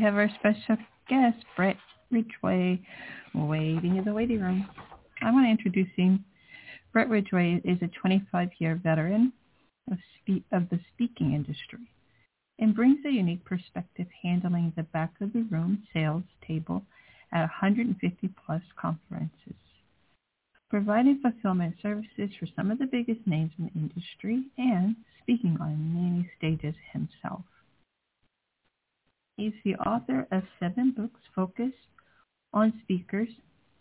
Have our special guest, Bret Ridgway, waiting in the waiting room. I want to introduce him. Bret Ridgway is a 25-year veteran of, spe- of the speaking industry and brings a unique perspective handling the back of the room sales table at 150 plus conferences, providing fulfillment services for some of the biggest names in the industry and speaking on many stages himself. He's the author of seven books focused on speakers,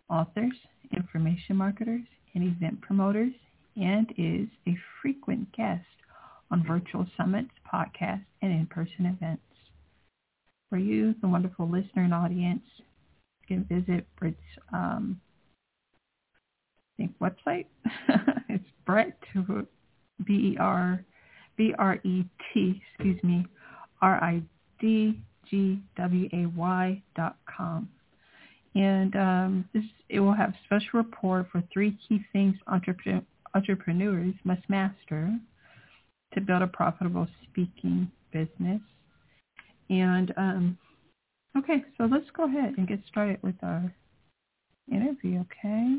authors, information marketers, and event promoters, and is a frequent guest on virtual summits, podcasts, and in-person events. For you, the wonderful listener and audience, you can visit Bret's um, I think website. it's Bret B E R B R E T excuse me R I D G W A Y dot com and um, this it will have special report for three key things entrepreneur, entrepreneurs must master to build a profitable speaking business. And um, okay, so let's go ahead and get started with our interview. Okay.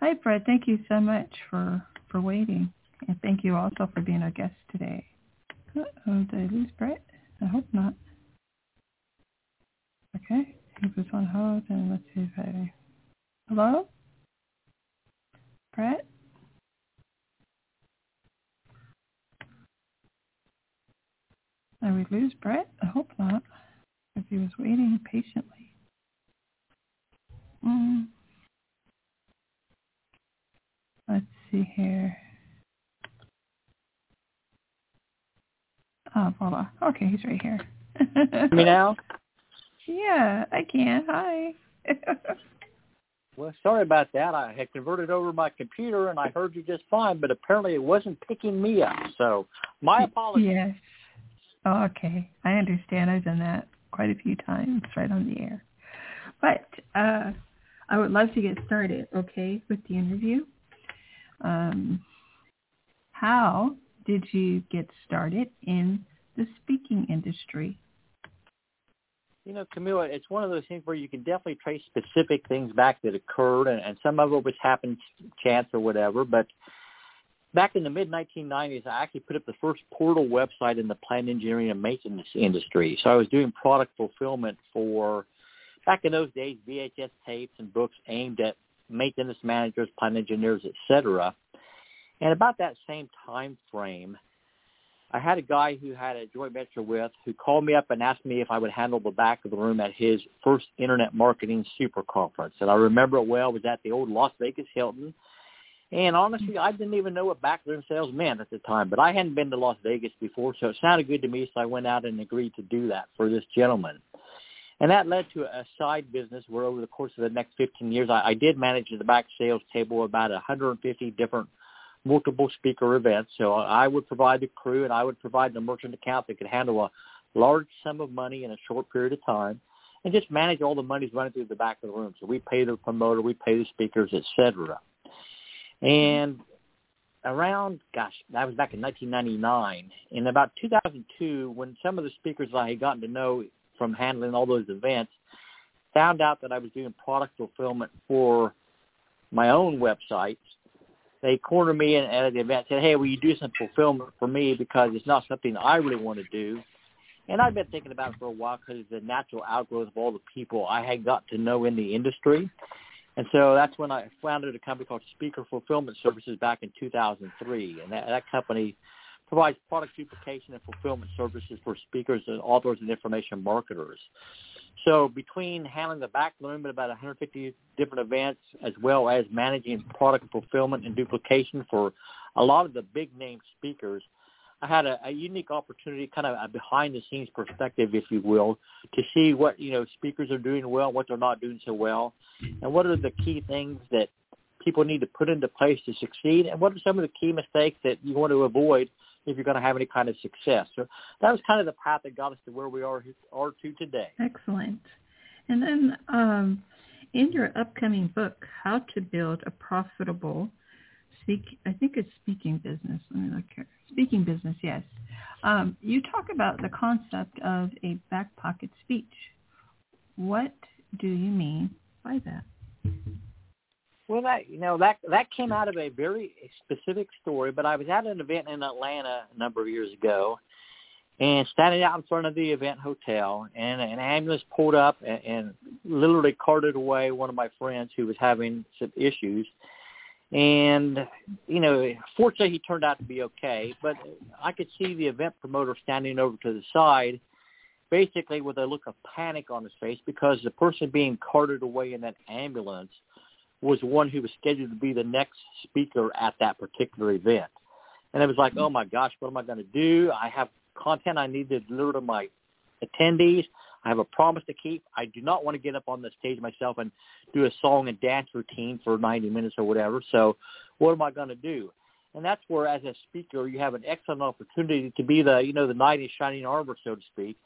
Hi, Fred. Thank you so much for for waiting, and thank you also for being our guest today. Uh-oh, did I lose Bret? I hope not. Okay, he was on hold, and let's see if I... Hello? Bret? Did we lose Bret? I hope not, if he was waiting patiently. Mm. Let's see here. Oh, hold on. Okay, he's right here. me now? Yeah, I can. Hi. well, sorry about that. I had converted over my computer and I heard you just fine, but apparently it wasn't picking me up. So my apologies. Yes. Oh, okay. I understand. I've done that quite a few times right on the air. But uh, I would love to get started, okay, with the interview. Um, how did you get started in the speaking industry? You know, Camilla, it's one of those things where you can definitely trace specific things back that occurred, and, and some of it was happened chance or whatever. But back in the mid 1990s, I actually put up the first portal website in the plant engineering and maintenance industry. So I was doing product fulfillment for, back in those days, VHS tapes and books aimed at maintenance managers, plant engineers, etc. And about that same time frame, I had a guy who had a joint venture with who called me up and asked me if I would handle the back of the room at his first internet marketing super conference. And I remember it well. It was at the old Las Vegas Hilton. And honestly, I didn't even know what backroom sales meant at the time, but I hadn't been to Las Vegas before, so it sounded good to me, so I went out and agreed to do that for this gentleman. And that led to a side business where over the course of the next 15 years, I, I did manage the back sales table about 150 different multiple speaker events. So I would provide the crew and I would provide the merchant account that could handle a large sum of money in a short period of time and just manage all the monies running through the back of the room. So we pay the promoter, we pay the speakers, etc. And around, gosh, that was back in 1999. In about 2002, when some of the speakers I had gotten to know from handling all those events found out that I was doing product fulfillment for my own websites, they cornered me at, at the event said, hey, will you do some fulfillment for me because it's not something I really want to do. And I've been thinking about it for a while because it's a natural outgrowth of all the people I had got to know in the industry. And so that's when I founded a company called Speaker Fulfillment Services back in 2003. And that, that company provides product duplication and fulfillment services for speakers and authors and information marketers. So between handling the back room at about 150 different events, as well as managing product fulfillment and duplication for a lot of the big name speakers, I had a, a unique opportunity, kind of a behind the scenes perspective, if you will, to see what you know speakers are doing well, what they're not doing so well, and what are the key things that people need to put into place to succeed, and what are some of the key mistakes that you want to avoid if you're going to have any kind of success. So that was kind of the path that got us to where we are are to today. Excellent. And then um, in your upcoming book, How to Build a Profitable Speak, I think it's speaking business. Let me look here. Speaking business, yes. Um, you talk about the concept of a back pocket speech. What do you mean by that? Well, that you know that that came out of a very specific story. But I was at an event in Atlanta a number of years ago, and standing out in front of the event hotel, and an ambulance pulled up and, and literally carted away one of my friends who was having some issues. And you know, fortunately, he turned out to be okay. But I could see the event promoter standing over to the side, basically with a look of panic on his face because the person being carted away in that ambulance was one who was scheduled to be the next speaker at that particular event. And it was like, oh my gosh, what am I going to do? I have content I need to deliver to my attendees. I have a promise to keep. I do not want to get up on the stage myself and do a song and dance routine for 90 minutes or whatever. So what am I going to do? And that's where, as a speaker, you have an excellent opportunity to be the, you know, the knight in shining armor, so to speak,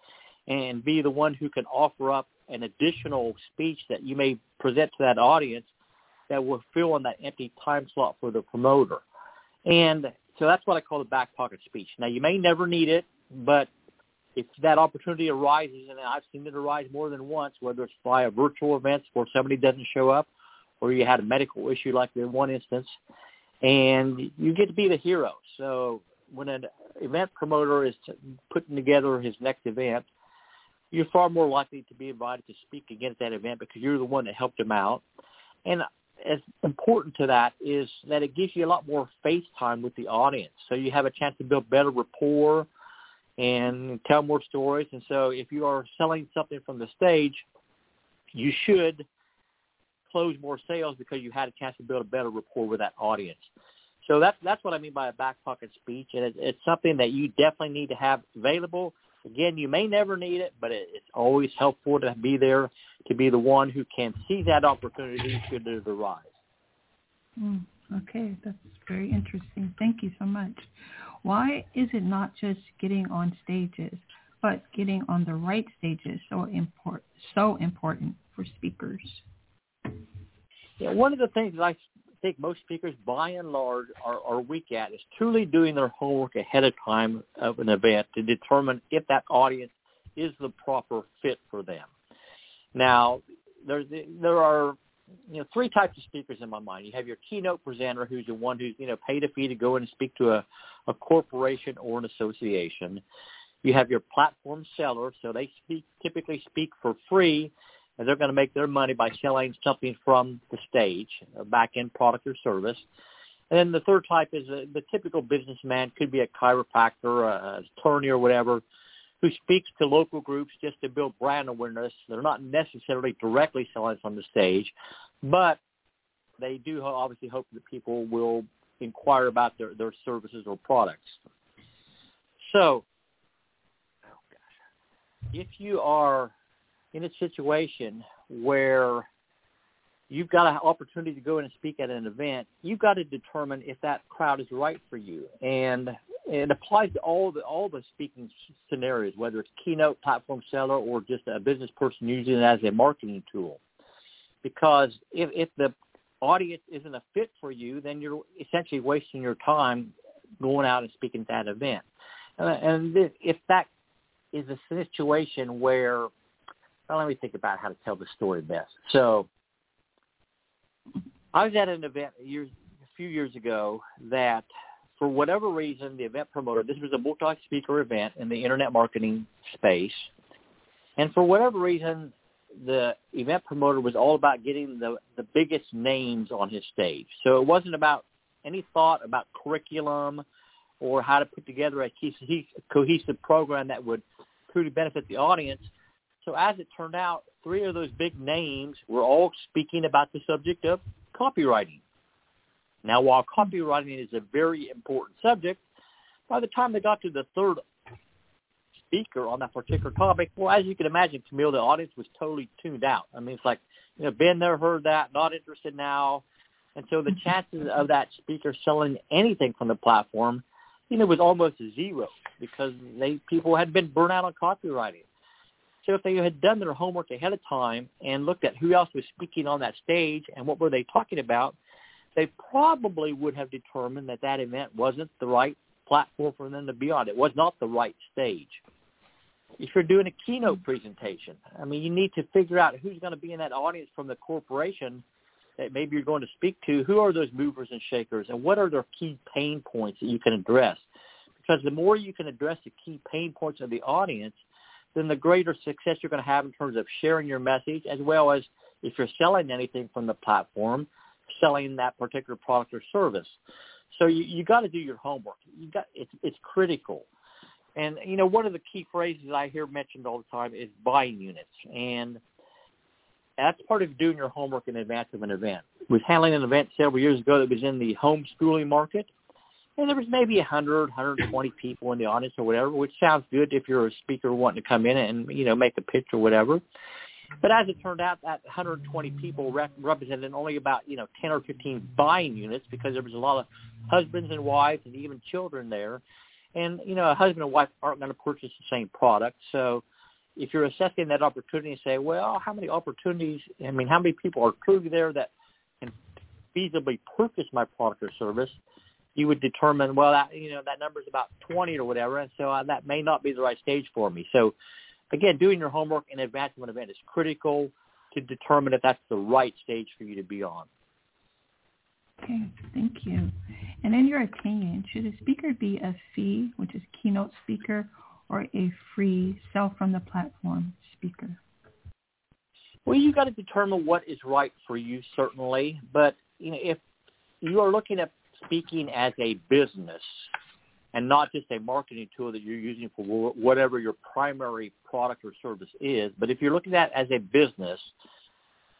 and be the one who can offer up an additional speech that you may present to that audience that will fill in that empty time slot for the promoter. And so that's what I call the back pocket speech. Now you may never need it, but if that opportunity arises, and I've seen it arise more than once, whether it's via virtual events where somebody doesn't show up, or you had a medical issue like in one instance, and you get to be the hero. So when an event promoter is putting together his next event, you're far more likely to be invited to speak against that event because you're the one that helped him out. And as important to that is that it gives you a lot more face time with the audience. So you have a chance to build better rapport and tell more stories. And so if you are selling something from the stage, you should close more sales because you had a chance to build a better rapport with that audience. So that's that's what I mean by a back pocket speech, and it, it's something that you definitely need to have available Again, you may never need it, but it, it's always helpful to be there to be the one who can see that opportunity should it arise. Mm, okay, that's very interesting. Thank you so much. Why is it not just getting on stages, but getting on the right stages so important so important for speakers? Yeah, one of the things I think most speakers, by and large, are, are weak at is truly doing their homework ahead of time of an event to determine if that audience is the proper fit for them. Now, there are you know three types of speakers in my mind. You have your keynote presenter, who's the one who's you know paid a fee to go in and speak to a, a corporation or an association. You have your platform seller, so they speak typically speak for free and they're going to make their money by selling something from the stage, a back-end product or service. And then the third type is a, the typical businessman, could be a chiropractor, a attorney, or whatever, who speaks to local groups just to build brand awareness. They're not necessarily directly selling from the stage, but they do obviously hope that people will inquire about their, their services or products. So, if you are in a situation where you've got an opportunity to go in and speak at an event, you've got to determine if that crowd is right for you. And it applies to all the all the speaking scenarios, whether it's keynote, platform seller, or just a business person using it as a marketing tool. Because if, if the audience isn't a fit for you, then you're essentially wasting your time going out and speaking at that event. Uh, and if that is a situation where well, let me think about how to tell the story best. So I was at an event years, a few years ago that for whatever reason, the event promoter, this was a multi-speaker event in the internet marketing space. And for whatever reason, the event promoter was all about getting the, the biggest names on his stage. So it wasn't about any thought about curriculum or how to put together a cohesive program that would truly benefit the audience. So as it turned out, three of those big names were all speaking about the subject of copywriting. Now, while copywriting is a very important subject, by the time they got to the third speaker on that particular topic, well, as you can imagine, Camille, the audience was totally tuned out. I mean, it's like, you know, been there, heard that, not interested now. And so the chances of that speaker selling anything from the platform, you know, was almost zero because they people had been burnt out on copywriting. So if they had done their homework ahead of time and looked at who else was speaking on that stage and what were they talking about, they probably would have determined that that event wasn't the right platform for them to be on. It was not the right stage. If you're doing a keynote hmm. presentation, I mean, you need to figure out who's going to be in that audience from the corporation that maybe you're going to speak to. Who are those movers and shakers, and what are their key pain points that you can address? Because the more you can address the key pain points of the audience, then the greater success you're going to have in terms of sharing your message, as well as if you're selling anything from the platform, selling that particular product or service. So you, you got to do your homework. You got it's it's critical. And you know, one of the key phrases I hear mentioned all the time is buying units, and that's part of doing your homework in advance of an event. I was handling an event several years ago that was in the homeschooling market, and there was maybe 100, 120 people in the audience or whatever, which sounds good if you're a speaker wanting to come in and you know make a pitch or whatever. But as it turned out, that 120 people rep- represented only about you know 10 or 15 buying units because there was a lot of husbands and wives and even children there, and you know a husband and wife aren't going to purchase the same product. So if you're assessing that opportunity and say, well, how many opportunities? I mean, how many people are truly there that can feasibly purchase my product or service? You would determine, well, that, you know, that number is about 20 or whatever, and so uh, that may not be the right stage for me. So again, doing your homework in advance of an event is critical to determine if that's the right stage for you to be on. Okay, thank you. And in your opinion, should a speaker be a fee, which is keynote speaker, or a free sell from the platform speaker? Well, you've got to determine what is right for you, certainly. But you know, if you are looking at speaking as a business, and not just a marketing tool that you're using for whatever your primary product or service is. But if you're looking at it as a business,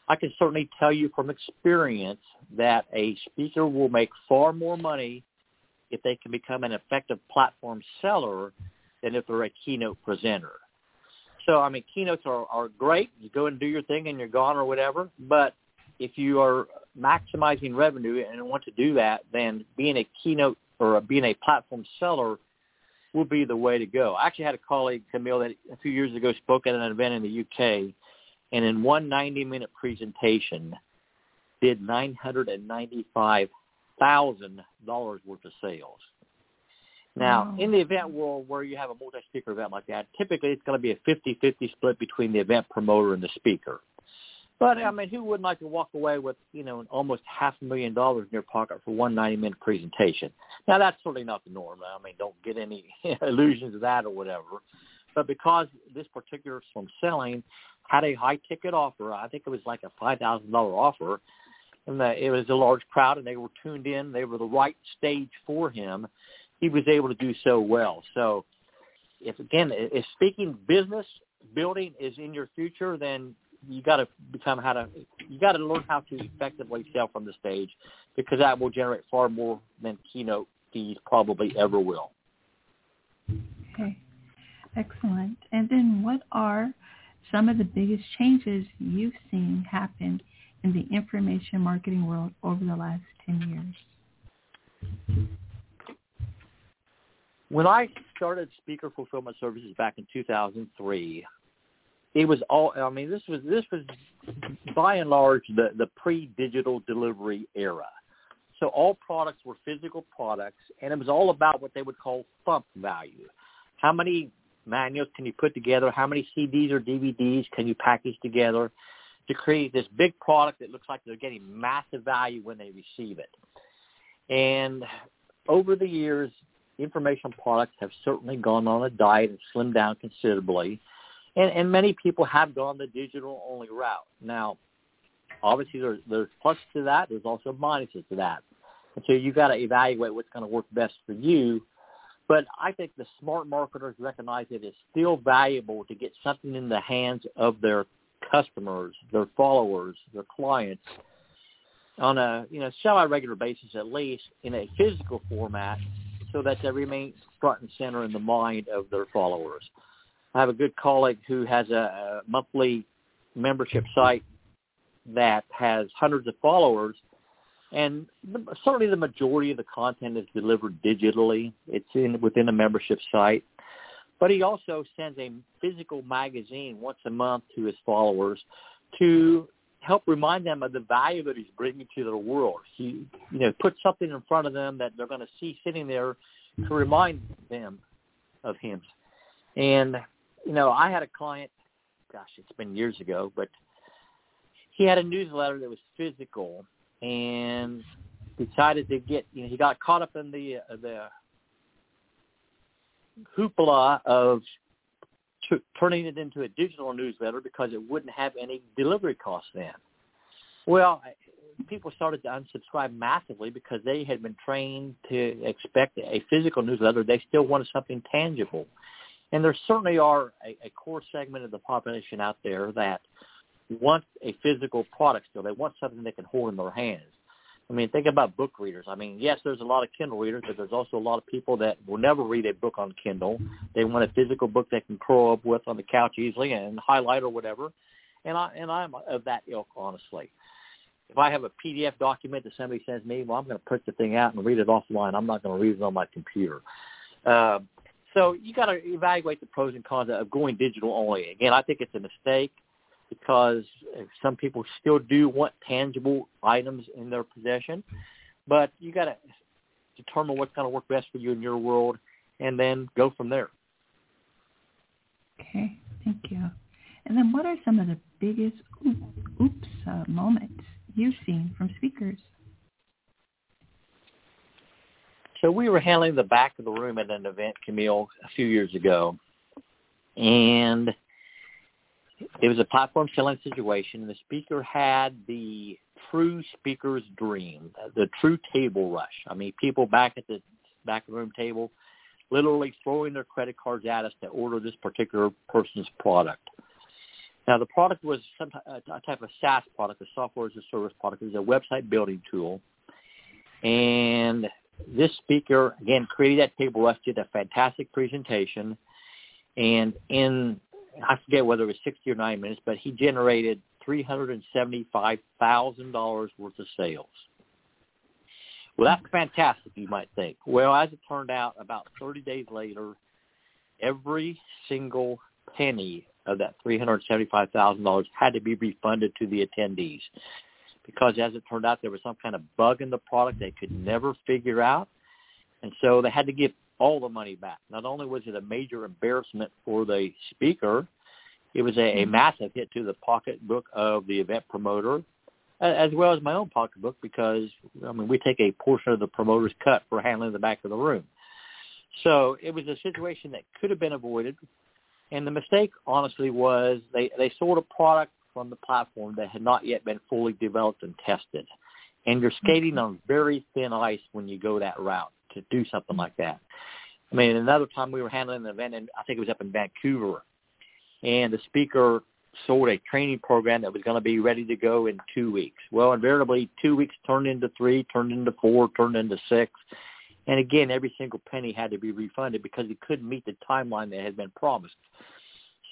I can certainly tell you from experience that a speaker will make far more money if they can become an effective platform seller than if they're a keynote presenter. So, I mean, keynotes are, are great. You go and do your thing and you're gone or whatever. But if you are maximizing revenue and want to do that, then being a keynote or being a platform seller will be the way to go. I actually had a colleague, Camille, that a few years ago spoke at an event in the UK, and in one 90-minute presentation, did $995,000 worth of sales. Now, in the event world where you have a multi-speaker event like that, typically it's going to be a 50-50 split between the event promoter and the speaker. But mm-hmm. I mean, who wouldn't like to walk away with you know almost half a million dollars in your pocket for one ninety-minute presentation? Now that's certainly not the norm. I mean, don't get any illusions of that or whatever. But because this particular from selling had a high ticket offer, I think it was like a five thousand dollar offer, and the, it was a large crowd, and they were tuned in. They were the right stage for him. He was able to do so well. So, if again, if speaking business building is in your future, then you got to become how to you got to learn how to effectively sell from the stage because that will generate far more than keynote fees probably ever will. Okay, excellent. And then what are some of the biggest changes you've seen happen in the information marketing world over the last 10 years? When I started Speaker Fulfillment Services back in 2003, it was all i mean this was this was by and large the the pre-digital delivery era. So all products were physical products and it was all about what they would call thump value. How many manuals can you put together? How many cds or dvds can you package together to create this big product that looks like they're getting massive value when they receive it? And over the years information products have certainly gone on a diet and slimmed down considerably and, and many people have gone the digital only route. Now, obviously there's there's pluses to that. There's also minuses to that. And so you've got to evaluate what's going to work best for you. But I think the smart marketers recognize that it is still valuable to get something in the hands of their customers, their followers, their clients on a you know semi-regular basis at least in a physical format so that they remain front and center in the mind of their followers. I have a good colleague who has a, monthly membership site that has hundreds of followers and the, certainly the majority of the content is delivered digitally. It's in within a membership site. But he also sends a physical magazine once a month to his followers to help remind them of the value that he's bringing to their world. He, you know, puts something in front of them that they're going to see sitting there to remind them of him. And, you know, I had a client, gosh, it's been years ago, but he had a newsletter that was physical and decided to get, you know, he got caught up in the, uh, the hoopla of t- turning it into a digital newsletter because it wouldn't have any delivery costs then. Well, people started to unsubscribe massively because they had been trained to expect a physical newsletter. They still wanted something tangible. And there certainly are a, a core segment of the population out there that want a physical product still. They want something they can hold in their hands. I mean, think about book readers. I mean, yes, there's a lot of Kindle readers, but there's also a lot of people that will never read a book on Kindle. They want a physical book they can curl up with on the couch easily and highlight or whatever. And I and I'm of that ilk, honestly. If I have a PDF document that somebody sends me, well, I'm going to print the thing out and read it offline. I'm not going to read it on my computer. Uh, so you got to evaluate the pros and cons of going digital only. Again, I think it's a mistake because some people still do want tangible items in their possession, but you got to determine what's going to work best for you in your world, and then go from there. Okay, thank you. And then, what are some of the biggest oops uh, moments you've seen from speakers? So we were handling the back of the room at an event, Camille, a few years ago, and it was a platform selling situation. The speaker had the true speaker's dream, the true table rush. I mean, people back at the back of the room table literally throwing their credit cards at us to order this particular person's product. Now, the product was some uh, a type of SaaS product, a software as a service product. It was a website building tool. And this speaker, again, created that table rush, did a fantastic presentation. And in I forget whether it was 60 or 90 minutes, but he generated $375,000 worth of sales. Well, that's fantastic, you might think. Well, as it turned out, about 30 days later, every single penny of that $375,000 had to be refunded to the attendees because as it turned out, there was some kind of bug in the product they could never figure out. And so they had to give all the money back. Not only was it a major embarrassment for the speaker, it was a, a mm-hmm. massive hit to the pocketbook of the event promoter, as well as my own pocketbook because I mean we take a portion of the promoter's cut for handling the back of the room. So it was a situation that could have been avoided, and the mistake honestly was they they sold a product from the platform that had not yet been fully developed and tested, and you're skating mm-hmm. on very thin ice when you go that route to do something like that. I mean, another time we were handling an event, and I think it was up in Vancouver, and the speaker sold a training program that was going to be ready to go in two weeks. Well, invariably, two weeks turned into three, turned into four, turned into six. And again, every single penny had to be refunded because it couldn't meet the timeline that had been promised.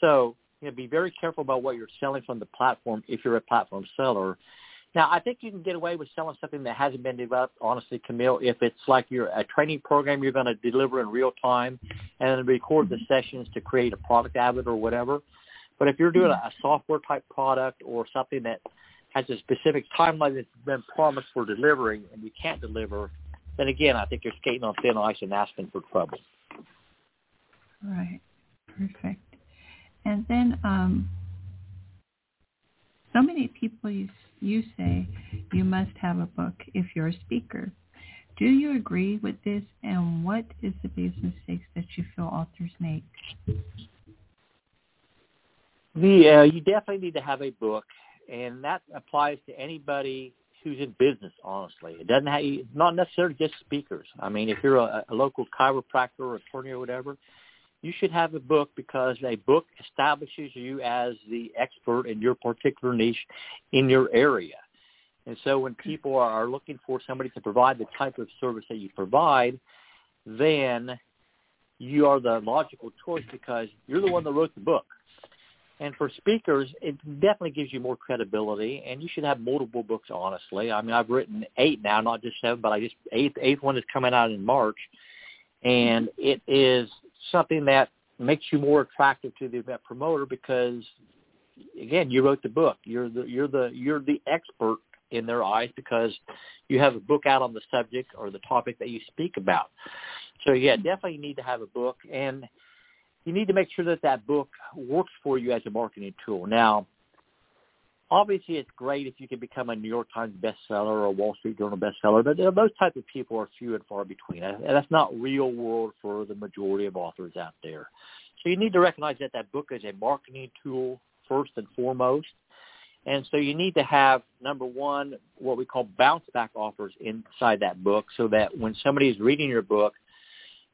So, you know, be very careful about what you're selling from the platform if you're a platform seller now, I think you can get away with selling something that hasn't been developed, honestly, Camille, if it's like you're a training program you're going to deliver in real time and record the sessions to create a product out of it or whatever. But if you're doing a software type product or something that has a specific timeline that's been promised for delivering and you can't deliver, then again, I think you're skating on thin ice and asking for trouble. Right. Perfect. And then um, so many people you you say you must have a book if you're a speaker. Do you agree with this? And what is the biggest mistakes that you feel authors make? The uh, you definitely need to have a book, and that applies to anybody who's in business. Honestly, it doesn't have not necessarily just speakers. I mean, if you're a, a local chiropractor or attorney or whatever, you should have a book because a book establishes you as the expert in your particular niche in your area. And so when hmm. people are looking for somebody to provide the type of service that you provide, then you are the logical choice because you're the one that wrote the book. And for speakers, it definitely gives you more credibility, and you should have multiple books. Honestly, I mean, I've written eight now, not just seven, but I just eighth eighth one is coming out in March, and hmm. it is something that makes you more attractive to the event promoter because, again, you wrote the book. You're the you're the you're the expert in their eyes because you have a book out on the subject or the topic that you speak about. So yeah, definitely you need to have a book and you need to make sure that that book works for you as a marketing tool. Now, obviously it's great if you can become a New York Times bestseller or a Wall Street Journal bestseller, but those type of people are few and far between. And that's not real world for the majority of authors out there. So you need to recognize that that book is a marketing tool first and foremost. And so you need to have, number one, what we call bounce back offers inside that book so that when somebody is reading your book,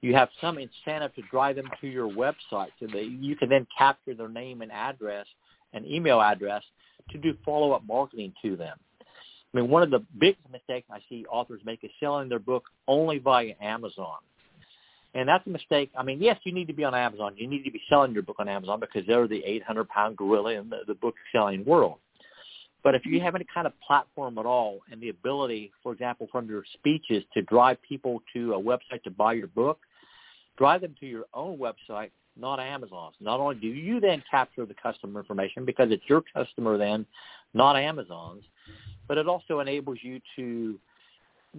you have some incentive to drive them to your website so that you can then capture their name and address and email address to do follow-up marketing to them. I mean, one of the biggest mistakes I see authors make is selling their book only via Amazon. And that's a mistake. I mean, yes, you need to be on Amazon. You need to be selling your book on Amazon because they're the 800-pound gorilla in the, the book-selling world. But if you have any kind of platform at all and the ability, for example, from your speeches to drive people to a website to buy your book, drive them to your own website, not Amazon's. Not only do you then capture the customer information because it's your customer then, not Amazon's, but it also enables you to,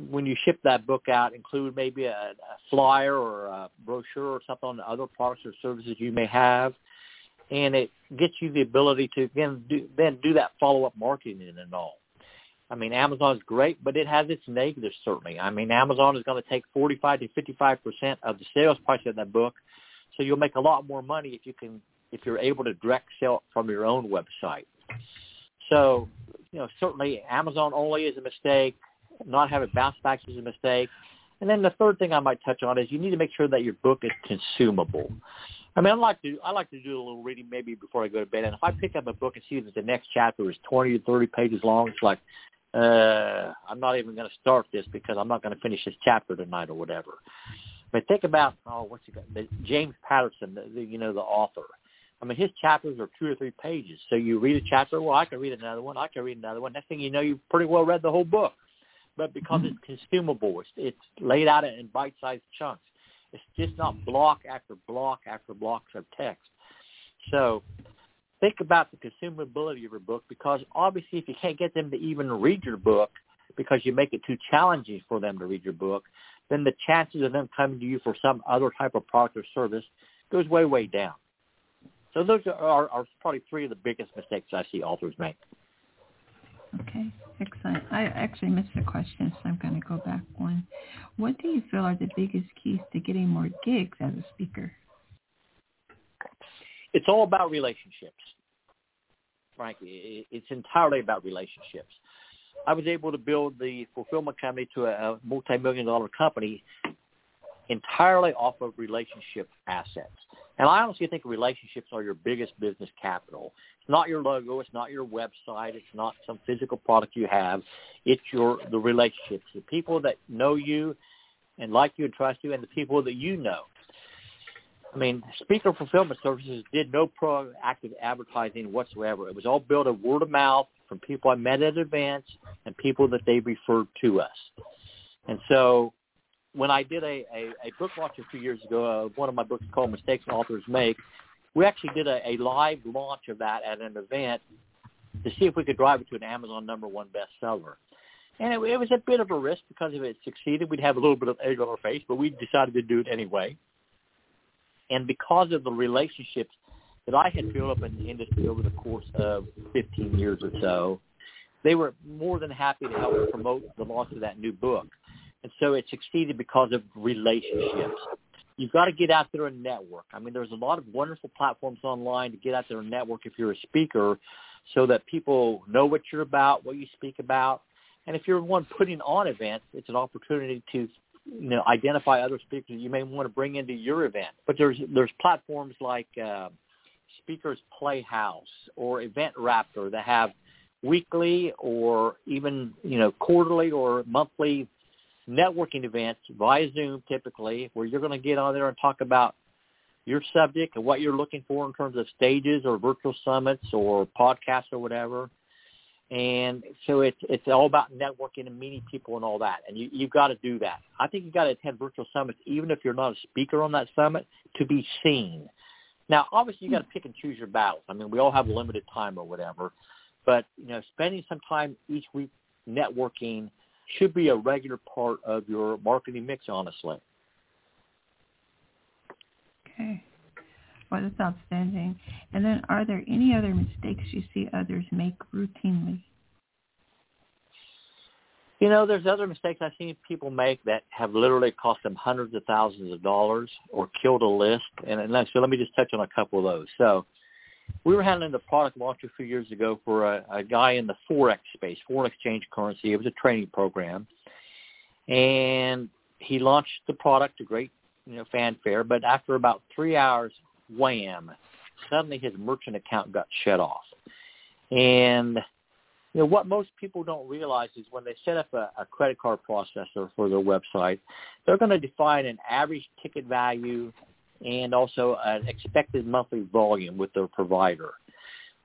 when you ship that book out, include maybe a, a flyer or a brochure or something on other products or services you may have and it gets you the ability to again do, then do that follow up marketing and all. I mean, Amazon is great, but it has its negatives certainly. I mean, Amazon is going to take 45 to 55 percent of the sales price of that book, so you'll make a lot more money if you can if you're able to direct sell from your own website. So, you know, certainly Amazon only is a mistake. Not having bounce backs is a mistake. And then the third thing I might touch on is you need to make sure that your book is consumable. I mean, I like to I like to do a little reading maybe before I go to bed. And if I pick up a book and see that the next chapter is twenty to thirty pages long, it's like uh, I'm not even going to start this because I'm not going to finish this chapter tonight or whatever. But think about oh, what's he got? The, James Patterson, the, the, you know, the author. I mean, his chapters are two or three pages. So you read a chapter, well, I can read another one. I can read another one. Next thing you know, you've pretty well read the whole book. But because mm-hmm. it's consumable, it's, it's laid out in bite-sized chunks. It's just not block after block after blocks of text. So think about the consumability of your book because obviously if you can't get them to even read your book because you make it too challenging for them to read your book, then the chances of them coming to you for some other type of product or service goes way, way down. So those are, are, probably three of the biggest mistakes I see authors make. Okay, excellent. I actually missed a question, so I'm going to go back one. What do you feel are the biggest keys to getting more gigs as a speaker? It's all about relationships. Frankly, it's entirely about relationships. I was able to build the fulfillment company to a multi-million dollar company entirely off of relationship assets. And I honestly think relationships are your biggest business capital. It's not your logo. It's not your website. It's not some physical product you have. It's your the relationships, the people that know you and like you and trust you, and the people that you know. I mean, Speaker Fulfillment Services did no proactive advertising whatsoever. It was all built of word of mouth from people I met at events and people that they referred to us. And so when I did a, a, a book launch a few years ago, uh, one of my books called Mistakes Authors Make, we actually did a, a live launch of that at an event to see if we could drive it to an Amazon number one bestseller. And it, it was a bit of a risk because if it succeeded, we'd have a little bit of egg on our face, but we decided to do it anyway. And because of the relationships that I had built up in the industry over the course of 15 years or so, they were more than happy to help promote the launch of that new book. And so it succeeded because of relationships. You've got to get out there and network. I mean, there's a lot of wonderful platforms online to get out there and network if you're a speaker so that people know what you're about, what you speak about. And if you're one putting on events, it's an opportunity to you know identify other speakers you may want to bring into your event. But there's there's platforms like uh, Speakers Playhouse or Event Raptor that have weekly or even you know quarterly or monthly networking events via Zoom typically where you're going to get on there and talk about your subject and what you're looking for in terms of stages or virtual summits or podcasts or whatever. And so it's it's all about networking and meeting people and all that. And you you've got to do that. I think you've got to attend virtual summits even if you're not a speaker on that summit to be seen. Now, obviously, you hmm. got to pick and choose your battles. I mean, we all have limited time or whatever, but you know, spending some time each week networking should be a regular part of your marketing mix. Honestly. Okay. Well, that's outstanding. And then are there any other mistakes you see others make routinely? You know, there's other mistakes I've seen people make that have literally cost them hundreds of thousands of dollars or killed a list. And, and so let me just touch on a couple of those. So we were handling the product launch a few years ago for a, a guy in the Forex space, foreign exchange currency. It was a training program. And he launched the product to great you know, fanfare, but after about three hours, wham, suddenly his merchant account got shut off. And you know what most people don't realize is when they set up a, a credit card processor for their website, they're going to define an average ticket value and also an expected monthly volume with their provider.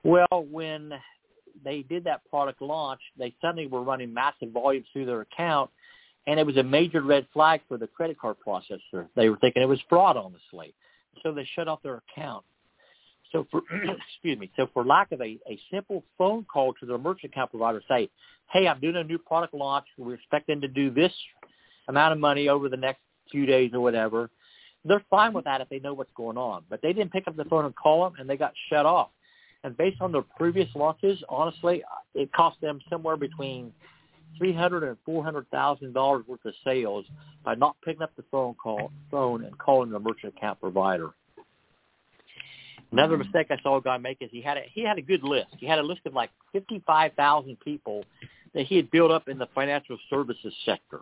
Well, when they did that product launch, they suddenly were running massive volumes through their account, and it was a major red flag for the credit card processor. They were thinking it was fraud, honestly so they shut off their account. So for excuse me, so for lack of a, a simple phone call to their merchant account provider, say, hey, I'm doing a new product launch. We're expecting to do this amount of money over the next few days or whatever. They're fine with that if they know what's going on. But they didn't pick up the phone and call them, and they got shut off. And based on their previous launches, honestly, it cost them somewhere between three hundred and four hundred thousand dollars worth of sales by not picking up the phone call phone and calling the merchant account provider. Another mm-hmm. mistake I saw a guy make is he had a he had a good list. He had a list of like fifty five thousand people that he had built up in the financial services sector.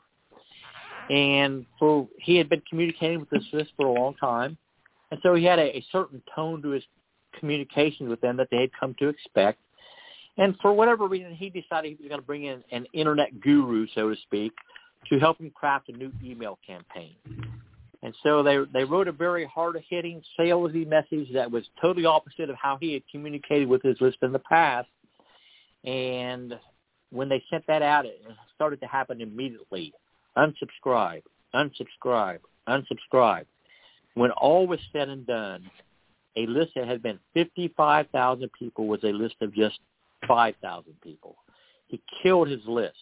And for he had been communicating with this list for a long time. And so he had a, a certain tone to his communications with them that they had come to expect. And for whatever reason, he decided he was going to bring in an internet guru, so to speak, to help him craft a new email campaign. And so they they wrote a very hard hitting salesy message that was totally opposite of how he had communicated with his list in the past. And when they sent that out, it started to happen immediately. Unsubscribe, unsubscribe, unsubscribe. When all was said and done, a list that had been 55,000 people was a list of just 5,000 people. He killed his list.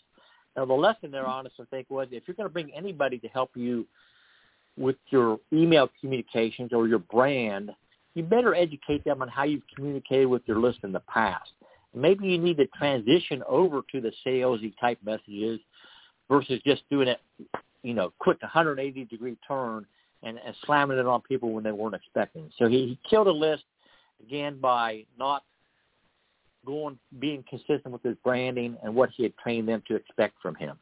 Now, the lesson there, honestly, I think, was if you're going to bring anybody to help you with your email communications or your brand, you better educate them on how you've communicated with your list in the past. Maybe you need to transition over to the salesy type messages versus just doing it, you know, quick 180 degree turn and, and slamming it on people when they weren't expecting. So he, he killed a list again by not going being consistent with his branding and what he had trained them to expect from him.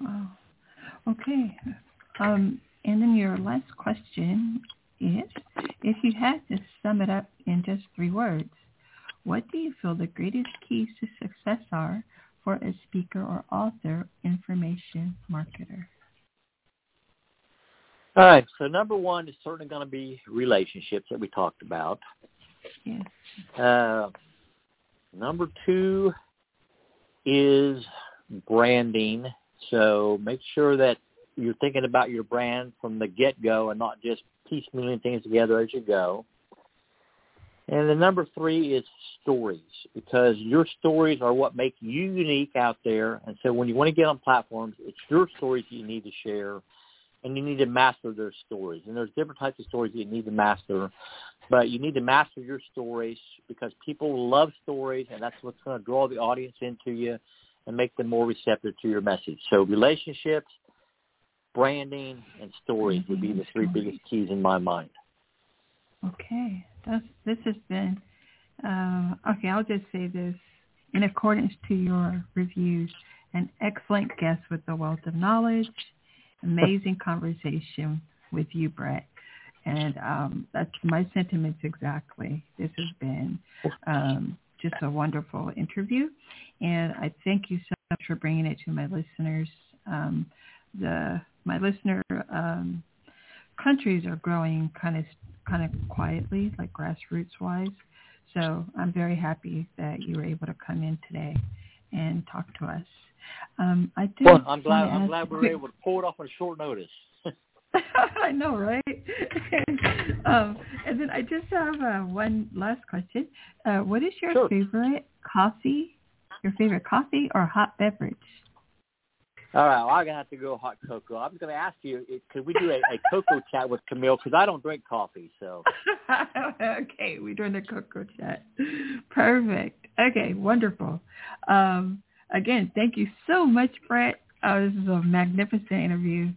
Wow. Okay. Um, and then your last question is, if you had to sum it up in just three words, what do you feel the greatest keys to success are for a speaker or author information marketer? All right. So number one is certainly going to be relationships that we talked about. Yes. Uh, number two is branding. So make sure that you're thinking about your brand from the get-go and not just piecemealing things together as you go. And the number three is stories because your stories are what make you unique out there. And so when you want to get on platforms, it's your stories that you need to share and you need to master their stories. And there's different types of stories that you need to master, but you need to master your stories because people love stories, and that's what's going to draw the audience into you and make them more receptive to your message. So relationships, branding, and stories would be the three biggest keys in my mind. Okay, That's, this has been uh, okay. I'll just say this in accordance to your reviews an excellent guest with a wealth of knowledge. Amazing conversation with you, Bret. And um, that's my sentiments exactly. This has been um, just a wonderful interview. And I thank you so much for bringing it to my listeners. Um, the my listener um, countries are growing kind of kind of quietly, like grassroots wise. So I'm very happy that you were able to come in today and talk to us. Um, I did. Well, I'm glad. I'm glad we were able to pull it off on short notice. I know, right? um, and then I just have uh, one last question. Uh, what is your sure. favorite coffee? Your favorite coffee or hot beverage? All right, well, I'm gonna have to go hot cocoa. I'm gonna ask you, could we do a, a cocoa chat with Camille? Because I don't drink coffee, so. okay, we're doing a cocoa chat. Perfect. Okay, wonderful. Um, again, thank you so much, Bret. Uh, this is a magnificent interview,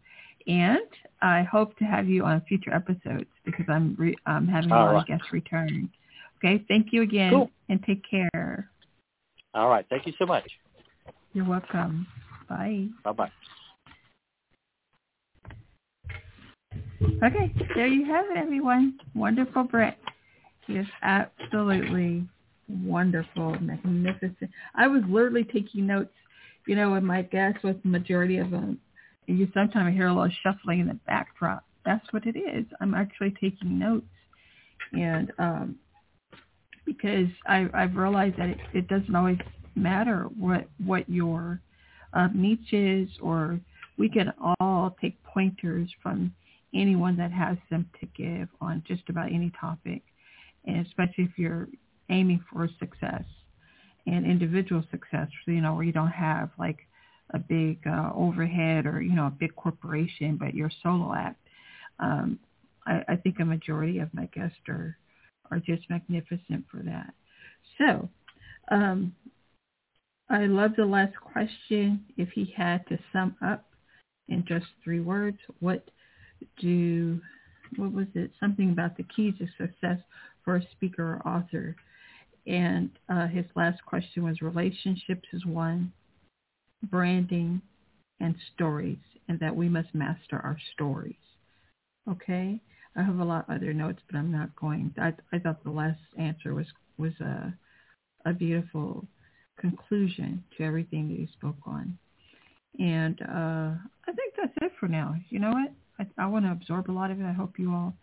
and I hope to have you on future episodes because I'm re- I'm having All a lot right. of guests return. Okay, thank you again, Cool. and take care. All right, thank you so much. You're welcome. Bye. Bye bye. Okay, there you have it, everyone. Wonderful Bret. He is absolutely wonderful, magnificent. I was literally taking notes, you know, when my guests was the majority of them. You sometimes hear a little shuffling in the backdrop. That's what it is. I'm actually taking notes. And um, because I, I've realized that it, it doesn't always matter what, what your niche is or we can all take pointers from anyone that has them to give on just about any topic, and especially if you're aiming for success and individual success, you know, where you don't have like a big uh, overhead or, you know, a big corporation, but you're solo act. Um, I, I think a majority of my guests are, are just magnificent for that. So um, I love the last question. If he had to sum up in just three words, what do what was it? Something about the keys of success for a speaker or author. And uh, his last question was relationships is one, branding, and stories, and that we must master our stories. Okay, I have a lot of other notes, but I'm not going. I, I thought the last answer was was a a beautiful conclusion to everything that you spoke on. And uh, I think that's it for now. You know what? I, I want to absorb a lot of it. I hope you all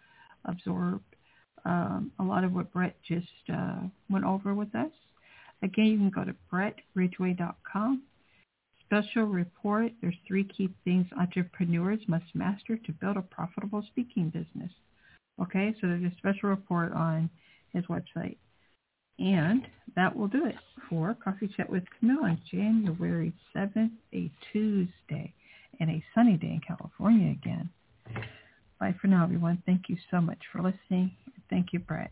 absorb um, a lot of what Bret just uh, went over with us. Again, you can go to bretridgway.com. Special report. There's three key things entrepreneurs must master to build a profitable speaking business. Okay, so there's a special report on his website. And that will do it for Coffee Chat with Camille on January 7th, a Tuesday, and a sunny day in California again. Mm-hmm. Bye for now, everyone. Thank you so much for listening. Thank you, Bret.